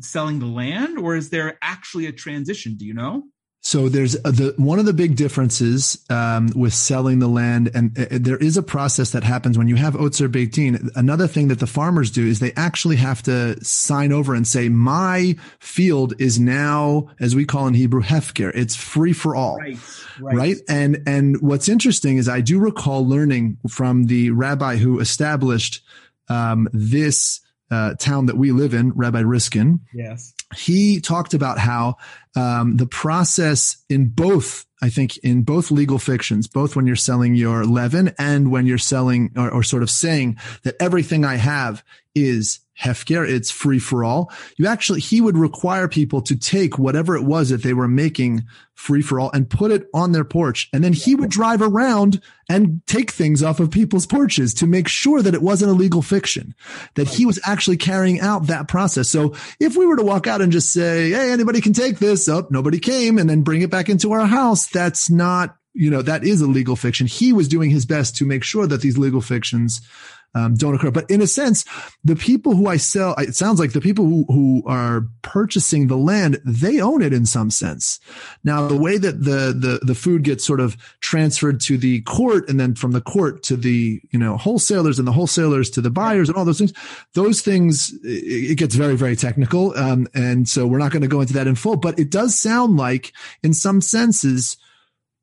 selling the land, or is there actually a transition? Do you know? So there's a, the one of the big differences um, with selling the land, and uh, there is a process that happens when you have Otzer Beit Din. Another thing that the farmers do is they actually have to sign over and say, "My field is now, as we call in Hebrew, hefker. It's free for all." Right. Right. right. And and what's interesting is I do recall learning from the rabbi who established um, this uh, town that we live in, Rabbi Riskin. Yes. He talked about how um, the process in both, I think, in both legal fictions, both when you're selling your leaven and when you're selling or, or sort of saying that everything I have is hefker, it's free for all. You actually, he would require people to take whatever it was that they were making free for all and put it on their porch. And then he would drive around and take things off of people's porches to make sure that it wasn't a legal fiction, that he was actually carrying out that process. So if we were to walk out and just say, Hey, anybody can take this up, oh, nobody came and then bring it back into our house. That's not, you know, that is a legal fiction. He was doing his best to make sure that these legal fictions um, don't occur. But in a sense, the people who I sell, it sounds like the people who, who are purchasing the land, they own it in some sense. Now, the way that the, the, the food gets sort of transferred to the court and then from the court to the, you know, wholesalers and the wholesalers to the buyers and all those things, those things, it, gets very, very technical. Um, and so we're not going to go into that in full, but it does sound like in some senses,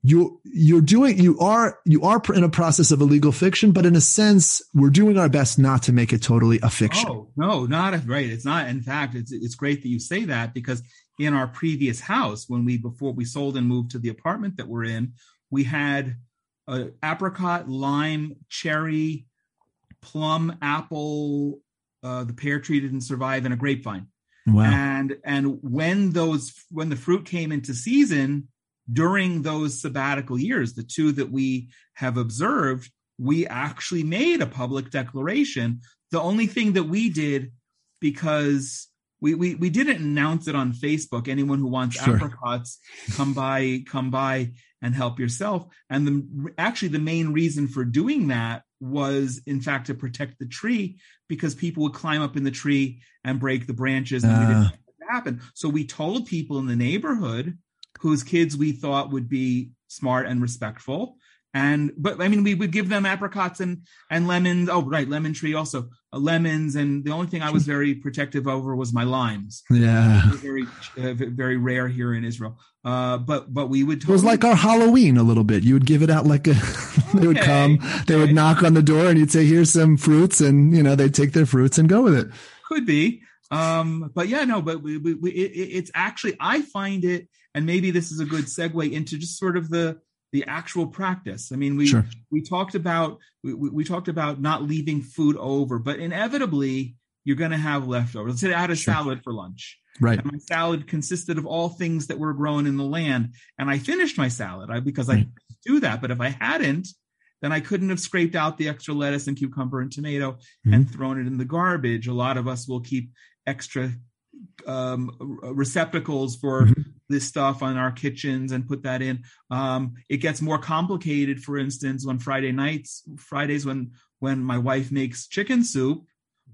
you you're doing you are you are in a process of a legal fiction but in a sense we're doing our best not to make it totally a fiction. Oh no not a, right. It's not in fact it's it's great that you say that because in our previous house when we before we sold and moved to the apartment that we're in we had a apricot lime cherry plum apple uh, the pear tree didn't survive and a grapevine. Wow. and and when those when the fruit came into season during those sabbatical years, the two that we have observed, we actually made a public declaration. The only thing that we did, because we, we, we didn't announce it on Facebook. Anyone who wants sure. apricots, come by, come by and help yourself. And the, actually the main reason for doing that was in fact to protect the tree because people would climb up in the tree and break the branches and uh. we didn't happen. So we told people in the neighborhood whose kids we thought would be smart and respectful. And but I mean, we would give them apricots and and lemons. Oh, right, lemon tree also uh, lemons. And the only thing I was very protective over was my limes. Yeah, very uh, very rare here in Israel. Uh, but but we would. Totally- it was like our Halloween a little bit. You would give it out like a. they would come. They would knock on the door, and you'd say, "Here's some fruits," and you know they'd take their fruits and go with it. Could be. Um, but yeah, no, but we, we, we it, it's actually I find it and maybe this is a good segue into just sort of the the actual practice. I mean, we sure. we talked about we, we talked about not leaving food over, but inevitably you're going to have leftovers. Let's say I had a sure. salad for lunch. Right. And my salad consisted of all things that were grown in the land, and I finished my salad I, because right. I do that. But if I hadn't, then I couldn't have scraped out the extra lettuce and cucumber and tomato mm-hmm. and thrown it in the garbage. A lot of us will keep extra um, receptacles for mm-hmm. This stuff on our kitchens and put that in. Um, it gets more complicated. For instance, on Friday nights, Fridays when when my wife makes chicken soup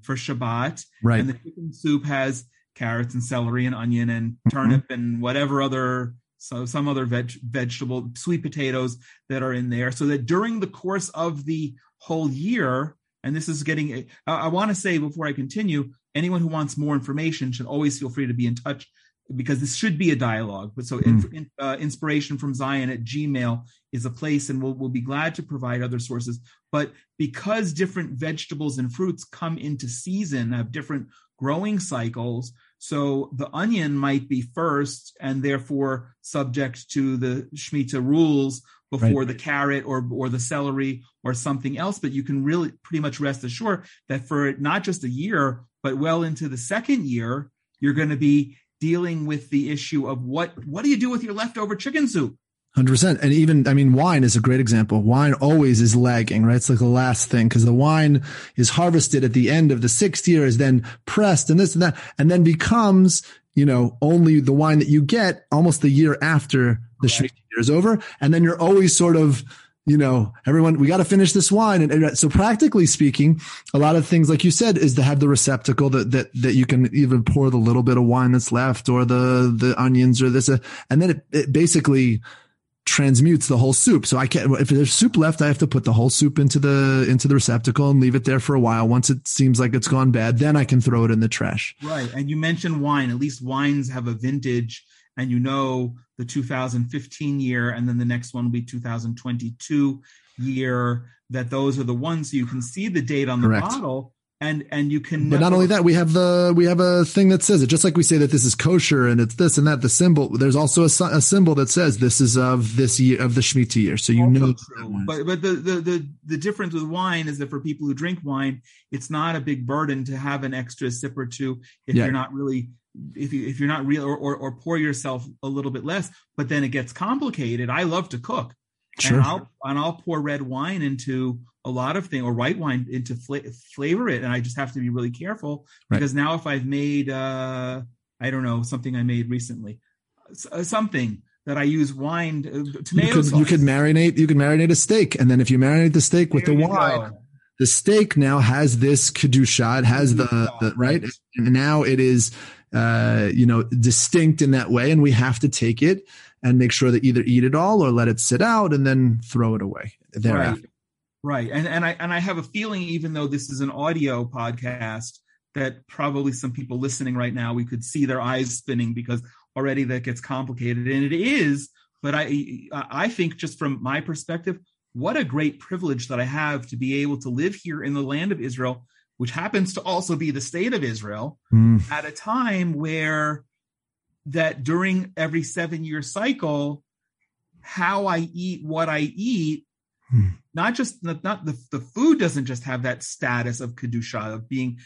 for Shabbat, right. and the chicken soup has carrots and celery and onion and mm-hmm. turnip mm-hmm. and whatever other so some other veg, vegetable sweet potatoes that are in there so that during the course of the whole year and this is getting i, I want to say before i continue anyone who wants more information should always feel free to be in touch because this should be a dialogue. But so mm. in, uh, inspiration from Zion at Gmail is a place, and we'll, we'll be glad to provide other sources. But because different vegetables and fruits come into season, have different growing cycles, so the onion might be first and therefore subject to the Shemitah rules before right. the carrot or or the celery or something else. But you can really pretty much rest assured that for not just a year, but well into the second year, you're going to be dealing with the issue of what what do you do with your leftover chicken soup? Hundred percent, and even I mean, wine is a great example. Wine always is lagging, right? It's like the last thing because the wine is harvested at the end of the sixth year, is then pressed and this and that, and then becomes you know only the wine that you get almost the year after the right. year is over, and then you're always sort of you know, everyone, we got to finish this wine. And, and, so practically speaking, a lot of things, like you said, is to have the receptacle that, that, that you can even pour the little bit of wine that's left or the, the onions or this, uh, and then it, it basically transmutes the whole soup. So I can't, if there's soup left, I have to put the whole soup into the, into the receptacle and leave it there for a while. Once it seems like it's gone bad, then I can throw it in the trash. Right. And you mentioned wine, at least wines have a vintage and you know the 2015 year and then the next one will be 2022 year that those are the ones you can see the date on the Correct. bottle and and you can but never- not only that we have the we have a thing that says it just like we say that this is kosher and it's this and that the symbol there's also a, a symbol that says this is of this year of the Shemitah year so you know but but the, the the the difference with wine is that for people who drink wine it's not a big burden to have an extra sip or two if yeah. you're not really if you if you're not real or, or, or pour yourself a little bit less but then it gets complicated i love to cook sure. and i'll and i'll pour red wine into a lot of things or white wine into fla- flavor it and i just have to be really careful right. because now if i've made uh i don't know something i made recently uh, something that I use wine, uh, tomato you could, sauce. You could marinate. You could marinate a steak, and then if you marinate the steak with there the wine, go the steak now has this kedusha. It has the, the right, and now it is uh, you know, distinct in that way. And we have to take it and make sure that either eat it all or let it sit out and then throw it away thereafter. Right. right. And, and I, and I have a feeling, even though this is an audio podcast, that probably some people listening right now, we could see their eyes spinning because already that gets complicated and it is. But I, I think just from my perspective, what a great privilege that I have to be able to live here in the land of Israel which happens to also be the state of Israel, mm. at a time where that during every seven year cycle, how I eat what I eat, mm. not just not, not the, the food doesn't just have that status of kedusha of being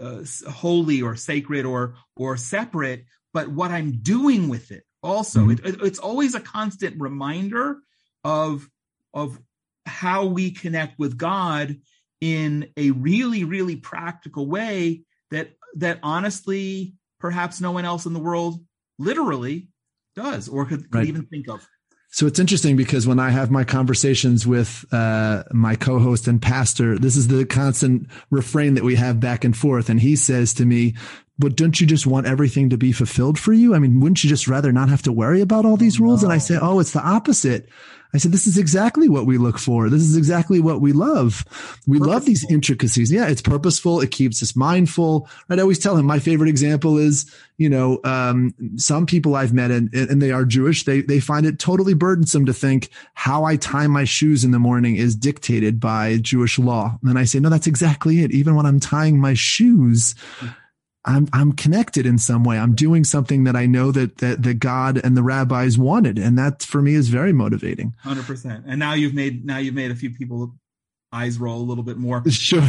uh, holy or sacred or or separate, but what I'm doing with it also. Mm. It, it, it's always a constant reminder of of how we connect with God in a really, really practical way that that honestly perhaps no one else in the world literally does or could, could right. even think of. So it's interesting because when I have my conversations with uh, my co-host and pastor, this is the constant refrain that we have back and forth. And he says to me, "But don't you just want everything to be fulfilled for you? I mean, wouldn't you just rather not have to worry about all these rules?" No. And I say, "Oh, it's the opposite. I said, this is exactly what we look for. This is exactly what we love. We purposeful. love these intricacies. Yeah, it's purposeful. It keeps us mindful. Right? I always tell him my favorite example is, you know, um, some people I've met and, and they are Jewish. They, they find it totally burdensome to think how I tie my shoes in the morning is dictated by Jewish law. And I say, no, that's exactly it. Even when I'm tying my shoes, I'm I'm connected in some way. I'm doing something that I know that that that God and the rabbis wanted, and that for me is very motivating. Hundred percent. And now you've made now you've made a few people eyes roll a little bit more. Sure.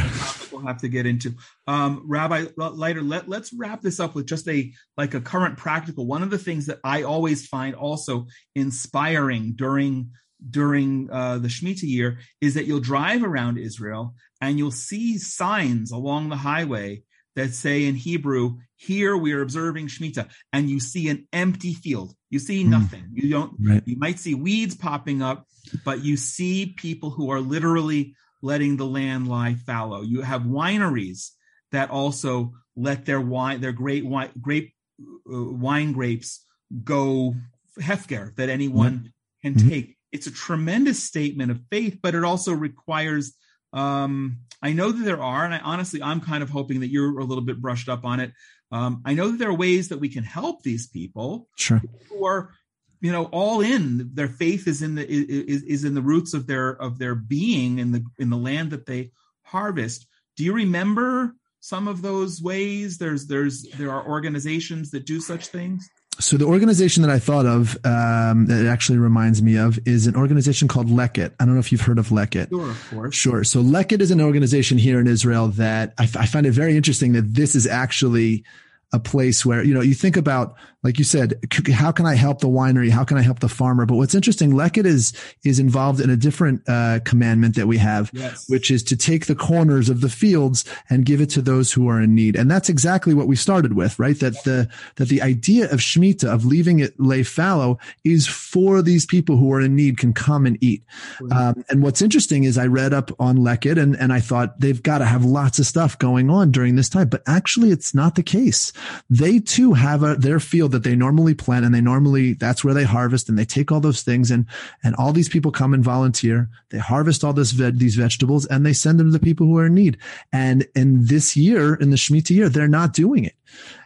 We'll have to get into. Um, Rabbi Leiter, let, let's wrap this up with just a like a current practical. One of the things that I always find also inspiring during during uh, the Shemitah year is that you'll drive around Israel and you'll see signs along the highway that say in Hebrew, here we are observing Shemitah, and you see an empty field. You see hmm. nothing. You don't, right. you might see weeds popping up, but you see people who are literally letting the land lie fallow. You have wineries that also let their wine, their great wine, grape, uh, wine grapes go hefker that anyone can mm-hmm. take. It's a tremendous statement of faith, but it also requires um, I know that there are, and I honestly, I'm kind of hoping that you're a little bit brushed up on it. Um, I know that there are ways that we can help these people sure. who are, you know, all in. Their faith is in the is, is in the roots of their of their being in the in the land that they harvest. Do you remember some of those ways? There's there's there are organizations that do such things so the organization that I thought of um, that actually reminds me of is an organization called Leket. I don't know if you've heard of Leket. Sure, of course. Sure. So Leket is an organization here in Israel that I, f- I find it very interesting that this is actually a place where you know you think about like you said, how can I help the winery? How can I help the farmer? But what's interesting, Leket is is involved in a different uh, commandment that we have, yes. which is to take the corners of the fields and give it to those who are in need. And that's exactly what we started with, right? That the that the idea of shmita of leaving it lay fallow is for these people who are in need can come and eat. Um, and what's interesting is I read up on Leket and and I thought they've got to have lots of stuff going on during this time, but actually it's not the case. They too have a, their field that they normally plant and they normally, that's where they harvest and they take all those things and, and all these people come and volunteer. They harvest all this, ve- these vegetables and they send them to the people who are in need. And in this year, in the Shemitah year, they're not doing it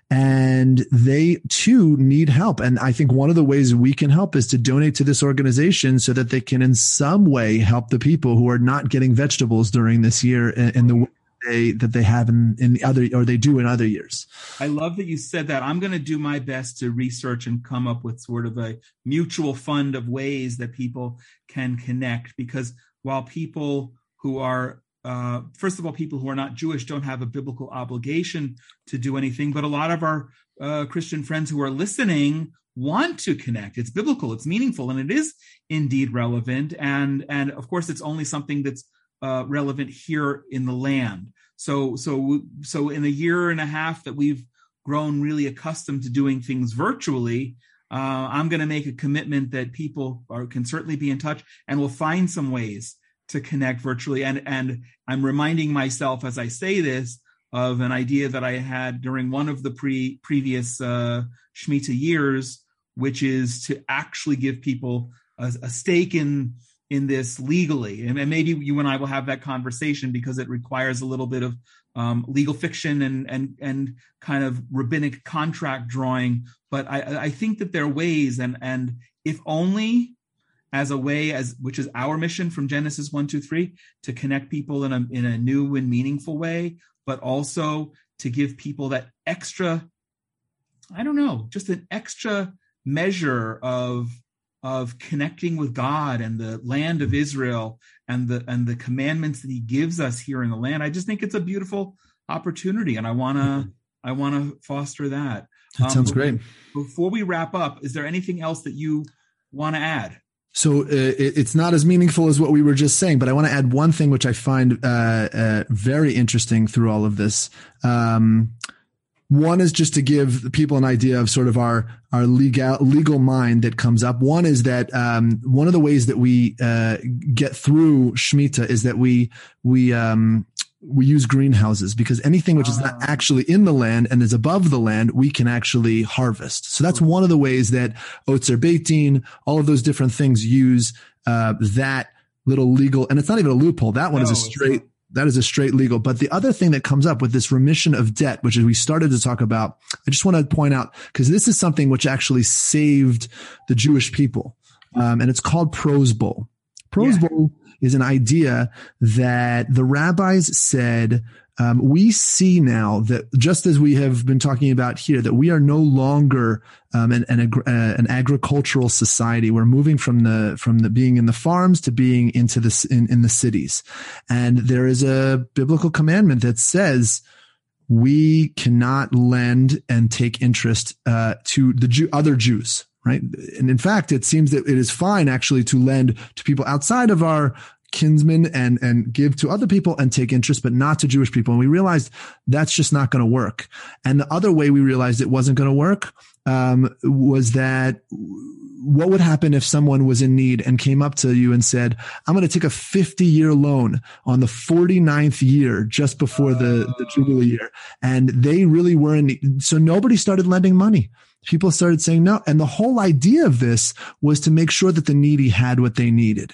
and they too need help. And I think one of the ways we can help is to donate to this organization so that they can in some way help the people who are not getting vegetables during this year in the they that they have in in the other or they do in other years. I love that you said that. I'm going to do my best to research and come up with sort of a mutual fund of ways that people can connect because while people who are uh, first of all, people who are not Jewish don't have a biblical obligation to do anything, but a lot of our uh, Christian friends who are listening want to connect. It's biblical, it's meaningful, and it is indeed relevant. And and of course, it's only something that's uh, relevant here in the land. So so so in a year and a half that we've grown really accustomed to doing things virtually, uh, I'm going to make a commitment that people are, can certainly be in touch and will find some ways to connect virtually. And and I'm reminding myself as I say this of an idea that I had during one of the pre previous uh, Shemitah years, which is to actually give people a, a stake in in this legally. And, maybe you and i will have that conversation because it requires a little bit of um, legal fiction and and and kind of rabbinic contract drawing. But i i think that there are ways and and if only as a way as which is our mission from genesis 1 2 3 to connect people in a in a new and meaningful way but also to give people that extra i don't know just an extra measure of of connecting with God and the land of Israel and the and the commandments that he gives us here in the land. I just think it's a beautiful opportunity and I want to. I want to foster that. That um, sounds great. Before we wrap up, is there anything else that you want to add? So uh, it's not as meaningful as what we were just saying, but I want to add one thing which I find uh, uh, very interesting through all of this. Um, one is just to give people an idea of sort of our our legal legal mind that comes up. One is that um, one of the ways that we uh, get through Shemitah is that we we um, we use greenhouses because anything which is not ah. actually in the land and is above the land, we can actually harvest. So that's one of the ways that Otzer Beit Din, all of those different things use uh, that little legal, and it's not even a loophole. That one no, is a straight that is a straight legal. But the other thing that comes up with this remission of debt, which is we started to talk about, I just want to point out because this is something which actually saved the Jewish people, um, and it's called prosbul. Prose yeah. bowl is an idea that the rabbis said um, we see now that just as we have been talking about here, that we are no longer um, an, an, uh, an, agricultural society. We're moving from the from the being in the farms to being into the in, in the cities, and there is a biblical commandment that says we cannot lend and take interest uh, to the Jew, other Jews right? And in fact, it seems that it is fine actually to lend to people outside of our kinsmen and and give to other people and take interest but not to Jewish people. And we realized that's just not going to work. And the other way we realized it wasn't going to work um, was that what would happen if someone was in need and came up to you and said I'm going to take a 50 year loan on the 49th year just before the the jubilee year. And they really were in need. so nobody started lending money. People started saying no. And the whole idea of this was to make sure that the needy had what they needed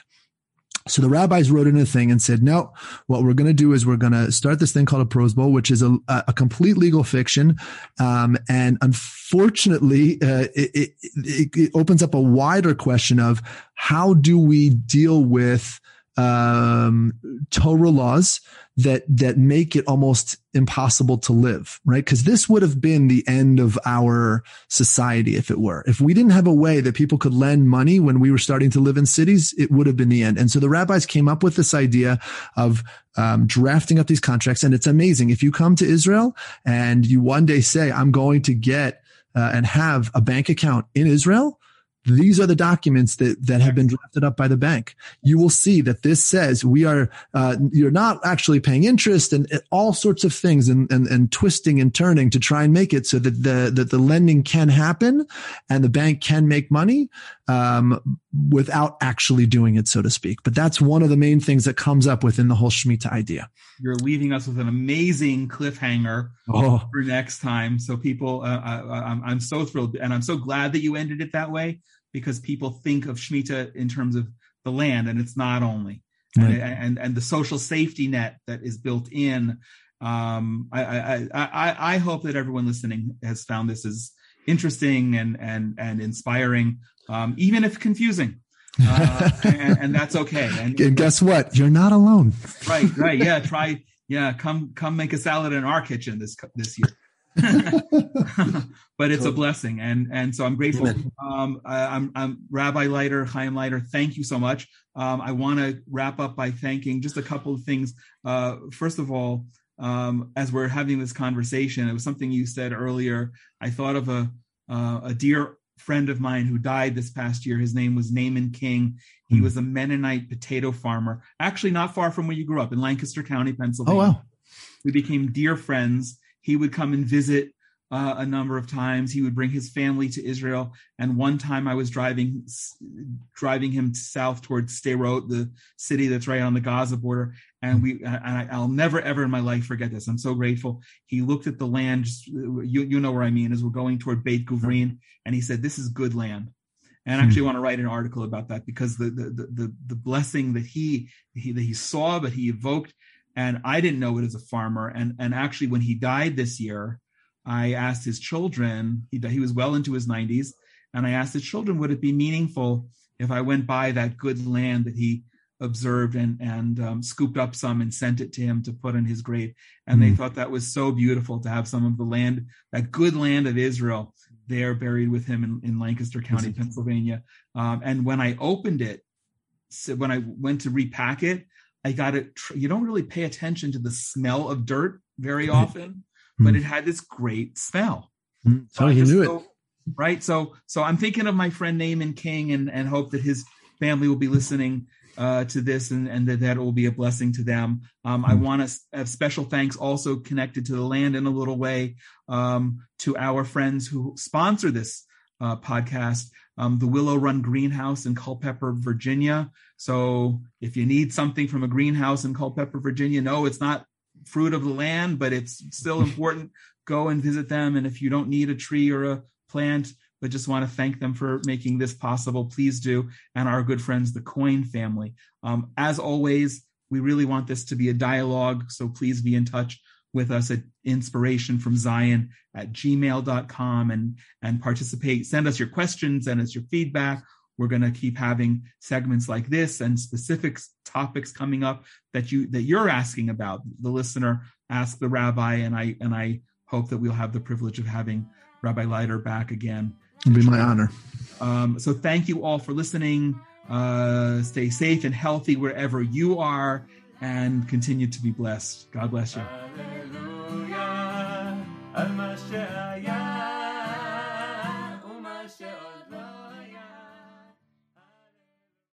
so the rabbis wrote in a thing and said, no, what we're going to do is we're going to start this thing called a prosbul, which is a, a complete legal fiction. Um, and unfortunately, uh, it, it, it, opens up a wider question of how do we deal with um, Torah laws that that make it almost impossible to live, right? Because this would have been the end of our society if it were. If we didn't have a way that people could lend money when we were starting to live in cities, it would have been the end. And so the rabbis came up with this idea of um, drafting up these contracts, and it's amazing. If you come to Israel and you one day say, "I'm going to get," uh, and have a bank account in Israel, these are the documents that, that have been drafted up by the bank. You will see that this says we are, uh, you're not actually paying interest and, and all sorts of things and, and, and, twisting and turning to try and make it so that the, that the lending can happen and the bank can make money, um, without actually doing it, so to speak. But that's one of the main things that comes up within the whole Shemitah idea. You're leaving us with an amazing cliffhanger oh. for next time. So people, uh, I, I'm, I'm so thrilled and I'm so glad that you ended it that way because people think of Shemitah in terms of the land, and it's not only. Right. And, and, and the social safety net that is built in. Um, I, I, I, I hope that everyone listening has found this as interesting and and and inspiring, um, even if confusing. Uh, and, and, that's okay. And, and guess what? You're not alone. Right, right. Yeah, try. Yeah, come come make a salad in our kitchen this this year. but it's a blessing, and and so I'm grateful. Um, I, am I'm Rabbi Leiter, Hayim Leiter. Thank you so much. Um, I want to wrap up by thanking just a couple of things. Uh, first of all, um, as we're having this conversation, it was something you said earlier. I thought of a uh, a dear friend of mine who died this past year. His name was Naaman King. He mm. was a Mennonite potato farmer, actually not far from where you grew up in Lancaster County, Pennsylvania. Oh wow! We became dear friends he would come and visit uh, a number of times. He would bring his family to Israel. And one time I was driving driving him south towards Sderot, the city that's right on the Gaza border. And we, and I, will never ever in my life forget this. I'm so grateful. He looked at the land. You you know where I mean as we're going toward Beit Guvrin, and he said, "This is good land." And I actually hmm. want to write an article about that because the the the, the blessing that he, he that he saw, but he evoked, and I didn't know it as a farmer. And and actually, when he died this year, I asked his children. He he was well into his 90s, and I asked his children, would it be meaningful if I went by that good land that he observed and and um, scooped up some and sent it to him to put in his grave? And mm. they hmm. thought that was so beautiful to have some of the land, that good land of Israel, there buried with him in, in Lancaster County, Pennsylvania. Um, and when I opened it, so when I went to repack it, I got it. You don't really pay attention to the smell of dirt very often, mm. but it had this great smell. Mm. So, you knew so, it, right? So, so I'm thinking of my friend Naaman King and and hope that his family will be listening uh, to this and, and that that will be a blessing to them. Um. I want to have special thanks also connected to the land in a little way um, to our friends who sponsor this uh, podcast um, the Willow Run Greenhouse in Culpeper, Virginia. So if you need something from a greenhouse in Culpeper, Virginia, no, it's not fruit of the land, but it's still important. Go and visit them. And if you don't need a tree or a plant, but just want to thank them for making this possible, please do. And our good friends, the Coin family. Um, as always, we really want this to be a dialogue. So please be in touch with us at inspiration from Zion at gmail.com and, and participate. Send us your questions, send us your feedback. We're going to keep having segments like this and specific topics coming up that you that you're asking about. The listener ask the rabbi, and I and I hope that we'll have the privilege of having Rabbi Leiter back again. It'll be my honor. Um, so thank you all for listening. Uh, stay safe and healthy wherever you are, and continue to be blessed. God bless you. על מה שהיה.